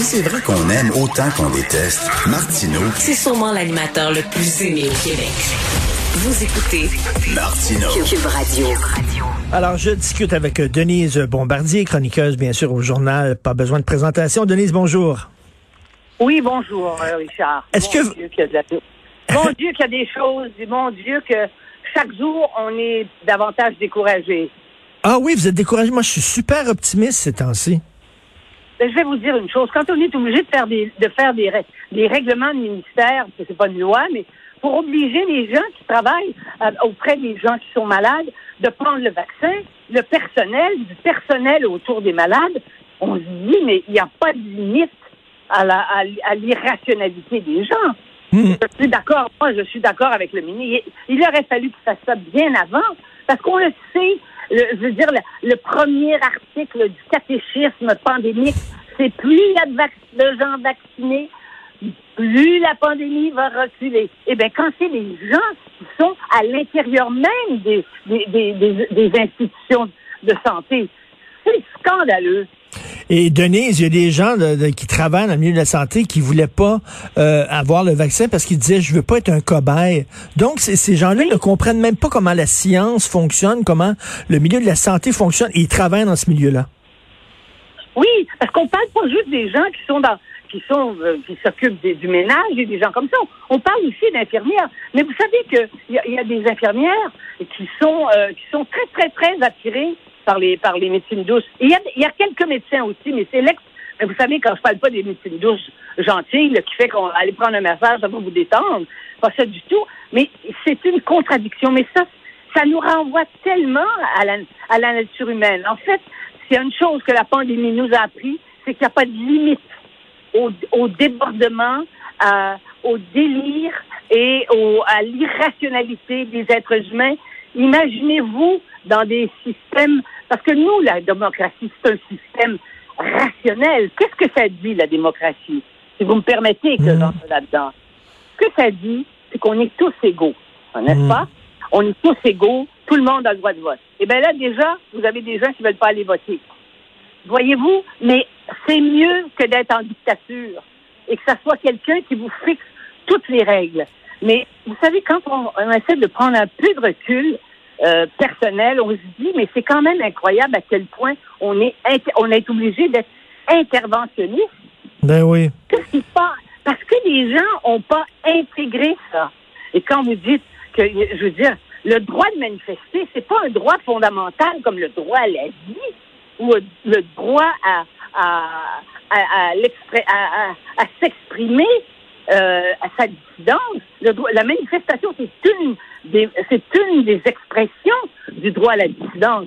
Si c'est vrai qu'on aime autant qu'on déteste, Martineau, C'est sûrement l'animateur le plus aimé au Québec. Vous écoutez Martineau. Cube Radio. Alors, je discute avec Denise Bombardier, chroniqueuse, bien sûr, au journal. Pas besoin de présentation. Denise, bonjour. Oui, bonjour, euh, Richard. Est-ce Mon que- Dieu qu'il y a de la- Mon Dieu qu'il y a des choses, mon Dieu que chaque jour, on est davantage découragé. Ah oui, vous êtes découragé. Moi, je suis super optimiste ces temps-ci. Ben, je vais vous dire une chose. Quand on est obligé de faire des, de faire des, des règlements de ministère, parce que c'est pas une loi, mais pour obliger les gens qui travaillent euh, auprès des gens qui sont malades de prendre le vaccin, le personnel, du personnel autour des malades, on se dit, mais il n'y a pas de limite à la, à l'irrationalité des gens. Hmm. Je suis d'accord. Moi, je suis d'accord avec le ministre. Il, il aurait fallu qu'il fasse ça bien avant, parce qu'on le sait. Je veux dire, le, premier article du catéchisme pandémique, c'est plus il y a de, gens vaccinés, plus la pandémie va reculer. Eh bien, quand c'est les gens qui sont à l'intérieur même des, des, des, des institutions de santé, c'est scandaleux. Et Denise, il y a des gens de- de- qui travaillent dans le milieu de la santé qui voulaient pas euh, avoir le vaccin parce qu'ils disaient je veux pas être un cobaye. Donc ces gens-là ne comprennent même pas comment la science fonctionne, comment le milieu de la santé fonctionne. Et ils travaillent dans ce milieu-là. Oui, parce qu'on parle pas juste des gens qui sont dans qui sont euh, qui s'occupent du ménage et des gens comme ça. On parle aussi d'infirmières. Mais vous savez que il y, a- il y a des infirmières qui sont euh, qui sont très très très attirées par les par les médecines douces. Il y a y a quelques médecins aussi, mais c'est l'ex. Vous savez quand je parle pas des médecines douces gentilles qui fait qu'on va aller prendre un massage ça va vous détendre, pas ça du tout. Mais c'est une contradiction. Mais ça ça nous renvoie tellement à la, à la nature humaine. En fait, a une chose que la pandémie nous a appris, c'est qu'il n'y a pas de limite au, débordement, à- au délire et à l'irrationalité des êtres humains. Imaginez-vous dans des systèmes, parce que nous, la démocratie, c'est un système rationnel. Qu'est-ce que ça dit, la démocratie? Si vous me permettez que Mhm. j'entre là-dedans. Ce que ça dit, c'est qu'on est tous égaux, n'est-ce Mhm. pas? On est tous égaux, tout le monde a le droit de vote. Et bien là, déjà, vous avez des gens qui ne veulent pas aller voter. Voyez-vous, mais c'est mieux que d'être en dictature et que ça soit quelqu'un qui vous fixe toutes les règles. Mais vous savez, quand on, on essaie de prendre un peu de recul euh, personnel, on se dit, mais c'est quand même incroyable à quel point on est, on est obligé d'être interventionniste. Ben oui. Qu'est-ce qui se passe? Parce que les gens n'ont pas intégré ça. Et quand vous dites que, je veux dire, le droit de manifester, c'est pas un droit fondamental comme le droit à la vie ou le droit à, à, à, à- à s'exprimer euh, à sa dissidence. Le droit, la manifestation, c'est une des, c'est une des expressions du droit à la dissidence.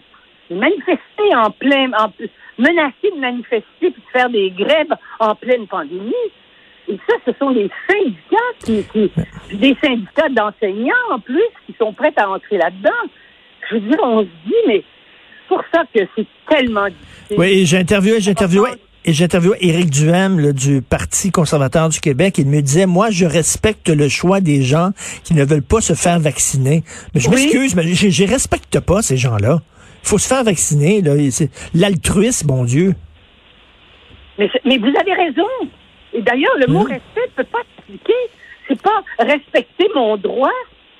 Manifester en plein, en, menacer de manifester puis de faire des grèves en pleine pandémie. Et ça, ce sont des syndicats qui, qui des syndicats d'enseignants en plus qui sont prêts à entrer là-dedans. Je veux dire, on se dit, mais c'est pour ça que c'est tellement difficile. Oui, et j'ai interviewé, j'ai interviewé, et j'ai interviewé Éric Duhem là, du Parti conservateur du Québec. Il me disait, moi, je respecte le choix des gens qui ne veulent pas se faire vacciner. Mais je Oui. m'excuse, mais je, je respecte pas ces gens-là. Il faut se faire vacciner. L'altruisme, bon Dieu. Mais, vous avez raison. Et d'ailleurs, le mot Mhm. respect ne peut pas s'appliquer. C'est pas respecter mon droit,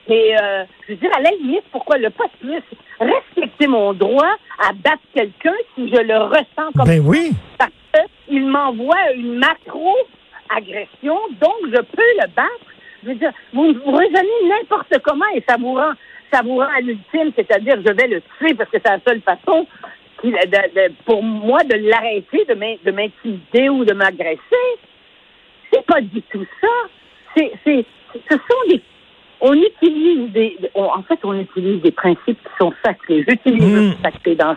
mais euh, je veux dire, à la limite, pourquoi le pas plus respecter mon droit à battre quelqu'un si je le ressens comme Ben oui. parce qu'il m'envoie une macro-agression, donc je peux le battre. Je veux dire, vous, vous raisonnez n'importe comment et ça vous rend, ça vous rend à l'ultime, c'est-à-dire je vais le tuer parce que c'est la seule façon qu'il- de- de- pour moi de l'arrêter, de m'in- de m'intimider ou de m'agresser. C'est pas du tout ça. C'est, c'est, ce sont des, on utilise des, on- en fait, on utilise des principes qui sont sacrés. J'utilise Mm. le sacré dans,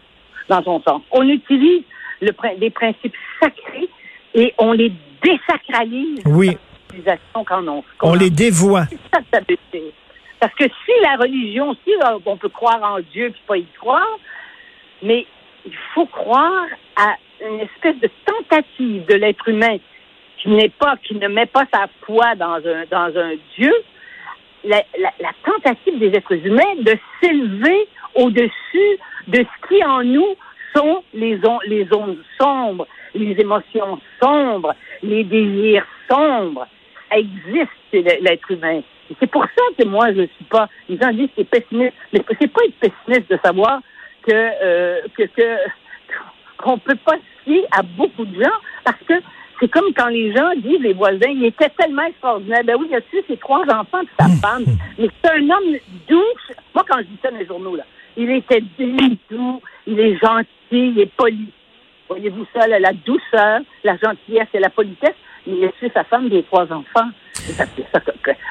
dans son sens. On utilise le, des principes sacrés et on les désacralise Oui. dans l'utilisation quand on, On les dévoie. c'est ça que ça veut dire. Parce que si la religion, si là, on peut croire en Dieu puis pas y croire, mais il faut croire à une espèce de tentative de l'être humain qui n'est pas, qui ne met pas sa foi dans un, dans un Dieu, la, la- la tentative des êtres humains de s'élever au-dessus de ce qui en nous sont les, on- les zones sombres, les émotions sombres, les désirs sombres. Ça existe l'être humain. C'est pour ça que moi, je suis pas. Les gens disent que c'est pessimiste, mais c'est pas être pessimiste de savoir que euh, qu'on peut pas se fier à beaucoup de gens parce que c'est comme quand les gens disent les voisins, il était tellement extraordinaire. Ben oui, il a tué ses trois enfants et sa femme. Mais c'est un homme doux. Moi, quand je dis ça dans les journaux, là, il était doux, il est gentil, il est poli. Voyez-vous ça, la douceur, la gentillesse et la politesse? Mais il a tué sa femme et les trois enfants.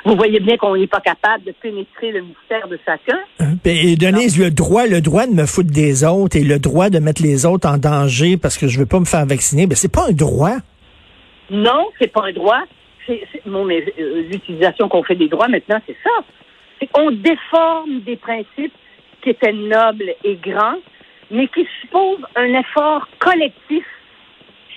Vous voyez bien qu'on n'est pas capable de pénétrer le mystère de chacun. Ben, et Denise, le droit, le droit de me foutre des autres et le droit de mettre les autres en danger parce que je veux pas me faire vacciner, ben c'est pas un droit. Non, c'est pas un droit. C'est, bon, mais euh, l'utilisation qu'on fait des droits maintenant, c'est ça. Qu'on déforme des principes qui étaient nobles et grands, mais qui supposent un effort collectif.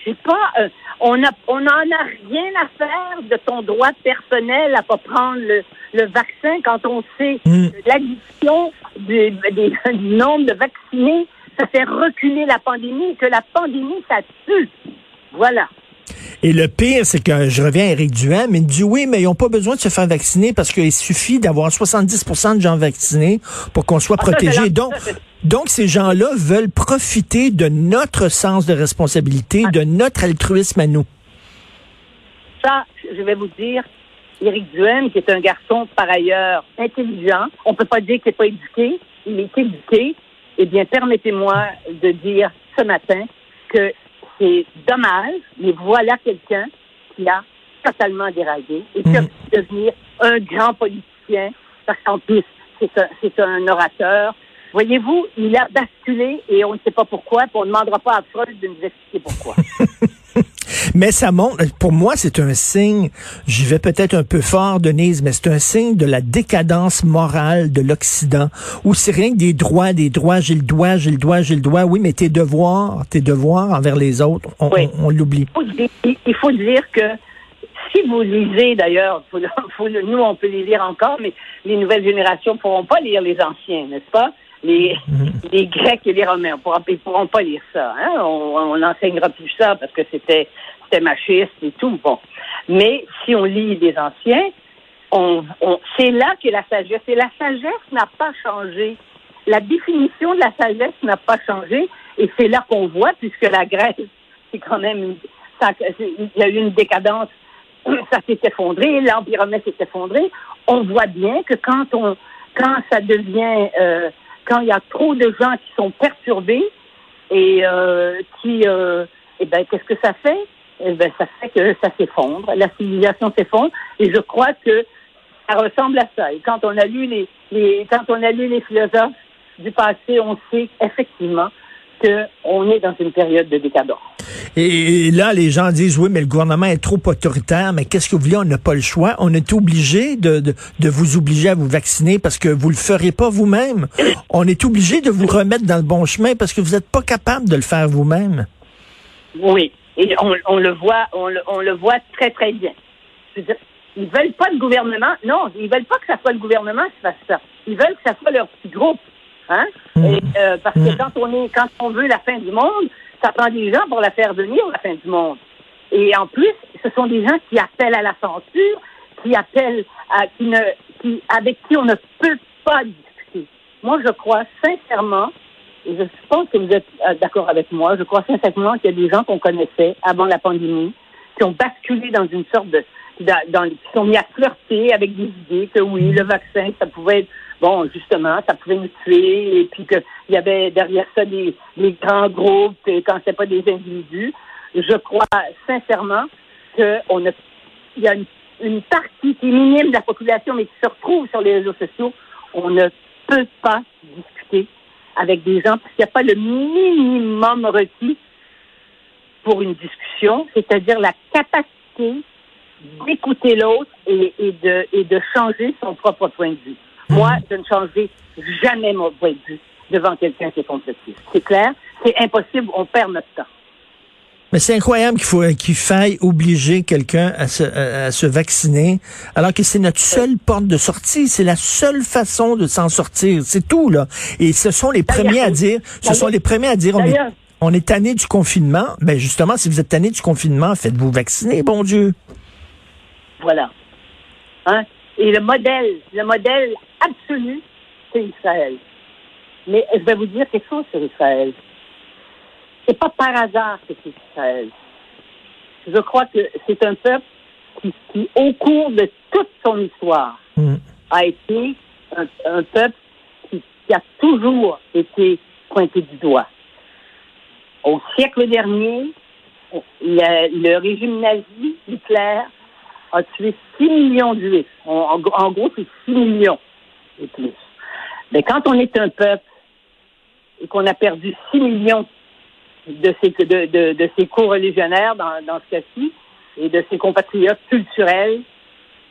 C'est pas, euh, on a, on n'en a rien à faire de ton droit personnel à pas prendre le, le vaccin quand on sait l'addition du, du nombre de vaccinés, ça fait reculer la pandémie, que la pandémie, ça tue. Voilà. Et le pire, c'est que je reviens à Éric Duhem, il me dit oui, mais ils n'ont pas besoin de se faire vacciner parce qu'il suffit d'avoir 70% de gens vaccinés pour qu'on soit Ah, protégé. la- Donc, donc, ces gens-là veulent profiter de notre sens de responsabilité, Ah. de notre altruisme à nous. Ça, je vais vous dire, Éric Duhem, qui est un garçon par ailleurs intelligent, on peut pas dire qu'il n'est pas éduqué, il est éduqué. Eh bien, permettez-moi de dire ce matin que c'est dommage, mais voilà quelqu'un qui a totalement déraillé et qui a pu devenir un grand politicien, parce qu'en plus, c'est un, c'est un orateur. Voyez-vous, il a basculé et on ne sait pas pourquoi, puis on ne demandera pas à Freud de nous expliquer pourquoi. Mais ça montre, pour moi, c'est un signe, j'y vais peut-être un peu fort, Denise, mais c'est un signe de la décadence morale de l'Occident, où c'est rien que des droits, des droits, j'ai le droit, j'ai le droit, j'ai le droit. Oui, mais tes devoirs, tes devoirs envers les autres, on, Oui. on- on l'oublie. dire- il faut dire que si vous lisez d'ailleurs, nous on peut les lire encore, mais les nouvelles générations ne pourront pas lire les anciens, n'est-ce pas? Les, les Grecs et les Romains, ils ne pourront pas lire ça. Hein? On n'enseignera plus ça parce que c'était machiste et tout. Bon. Mais si on lit les anciens, on, on- c'est là que la sagesse. Et la sagesse n'a pas changé. La définition de la sagesse n'a pas changé. Et c'est là qu'on voit, puisque la Grèce, c'est quand même, il y a eu une décadence, ça s'est effondré, romain s'est effondré. On voit bien que quand on, quand ça devient, euh, quand il y a trop de gens qui sont perturbés et euh, qui, euh, eh ben, qu'est-ce que ça fait? Eh ben, ça fait que ça s'effondre, la civilisation s'effondre, et je crois que ça ressemble à ça. Et quand on a lu les, les quand on a lu les philosophes du passé, on sait effectivement qu'on est dans une période de décadence. Et là, les gens disent, oui, mais le gouvernement est trop autoritaire, mais qu'est-ce que vous voulez, on n'a pas le choix. On est obligé de, de, de vous obliger à vous vacciner parce que vous le ferez pas vous-même. On est obligé de vous remettre dans le bon chemin parce que vous n'êtes pas capable de le faire vous-même. Oui, et on, on le voit, on le, on le voit très très bien. Ils veulent pas de gouvernement. Non, ils veulent pas que ça soit le gouvernement qui fasse ça. Ils veulent que ça soit leur petit groupe, hein? Et, euh, parce que quand on est, quand on veut la fin du monde, ça prend des gens pour la faire venir la fin du monde. Et en plus, ce sont des gens qui appellent à la censure, qui appellent à, qui ne, qui, avec qui on ne peut pas discuter. Moi, je crois sincèrement, et je pense que vous êtes euh, d'accord avec moi, je crois sincèrement qu'il y a des gens qu'on connaissait avant la pandémie qui ont basculé dans une sorte de, dans, dans- qui sont mis à flirter avec des idées que oui, le vaccin, ça pouvait être, bon, justement, ça pouvait nous tuer, et puis qu'il y avait derrière ça des, des grands groupes, quand c'est pas des individus. Je crois sincèrement qu'on a, il y a une, une partie qui est minime de la population, mais qui se retrouve sur les réseaux sociaux. On ne peut pas discuter avec des gens parce qu'il n'y a pas le minimum requis pour une discussion, c'est-à-dire la capacité d'écouter l'autre et, et de, et de changer son propre point de vue. Moi, je ne changerai jamais mon point de vue devant quelqu'un qui est complotiste. C'est clair? C'est impossible, on perd notre temps. Mais c'est incroyable qu'il faut qu'il faille obliger quelqu'un à se, à, à se vacciner, alors que c'est notre seule porte de sortie, c'est la seule façon de s'en sortir, c'est tout là. Et ce sont les premiers à dire, ce sont les premiers à dire, on est, on est tanné du confinement. Ben justement, si vous êtes tanné du confinement, faites-vous vacciner, bon Dieu. Voilà. Hein? Et le modèle, le modèle absolu, c'est Israël. Mais je vais vous dire quelque chose sur Israël. C'est pas par hasard que c'est Israël. Je crois que c'est un peuple qui, qui, au cours de toute son histoire, Mm. a été un, un peuple qui, qui a toujours été pointé du doigt. Au siècle dernier, le, le régime nazi, Hitler, a tué 6 millions de juifs. En, gros, c'est 6 millions et plus. Mais quand on est un peuple et qu'on a perdu 6 millions de ses, de, de, de ses co-religionnaires dans, dans ce cas-ci et de ses compatriotes culturels,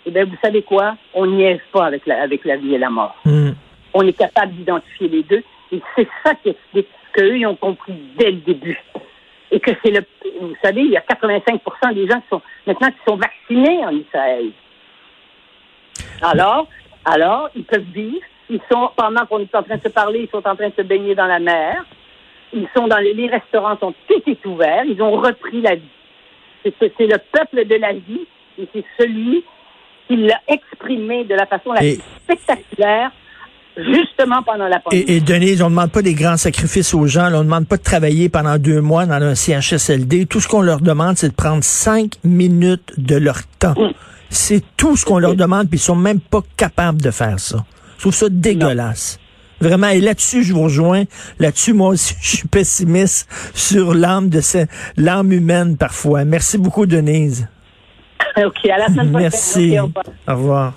eh bien, vous savez quoi? On niaise pas avec la, avec la vie et la mort. Mm. On est capable d'identifier les deux. Et c'est ça qui explique qu'eux, ils ont compris dès le début. Et que c'est le, vous savez, il y a 85% des gens qui sont, maintenant, qui sont vaccinés en Israël. Alors, alors, ils peuvent vivre. Ils sont, pendant qu'on est en train de se parler, ils sont en train de se baigner dans la mer. Ils sont dans les, les restaurants sont tout est ouverts. Ils ont repris la vie. C'est, c'est le peuple de la vie et c'est celui qui l'a exprimé de la façon la Et- plus spectaculaire, justement pendant la pandémie. Et, et Denise, on ne demande pas des grands sacrifices aux gens. là. on ne demande pas de travailler pendant deux mois dans un CHSLD. Tout ce qu'on leur demande, c'est de prendre cinq minutes de leur temps. C'est tout ce qu'on leur demande, puis ils sont même pas capables de faire ça. Je trouve ça dégueulasse. Vraiment, et là-dessus, je vous rejoins. Là-dessus, moi aussi, je suis pessimiste sur l'âme de l'âme humaine parfois. Merci beaucoup, Denise. OK, à la semaine prochaine. Merci. Au revoir. Au revoir.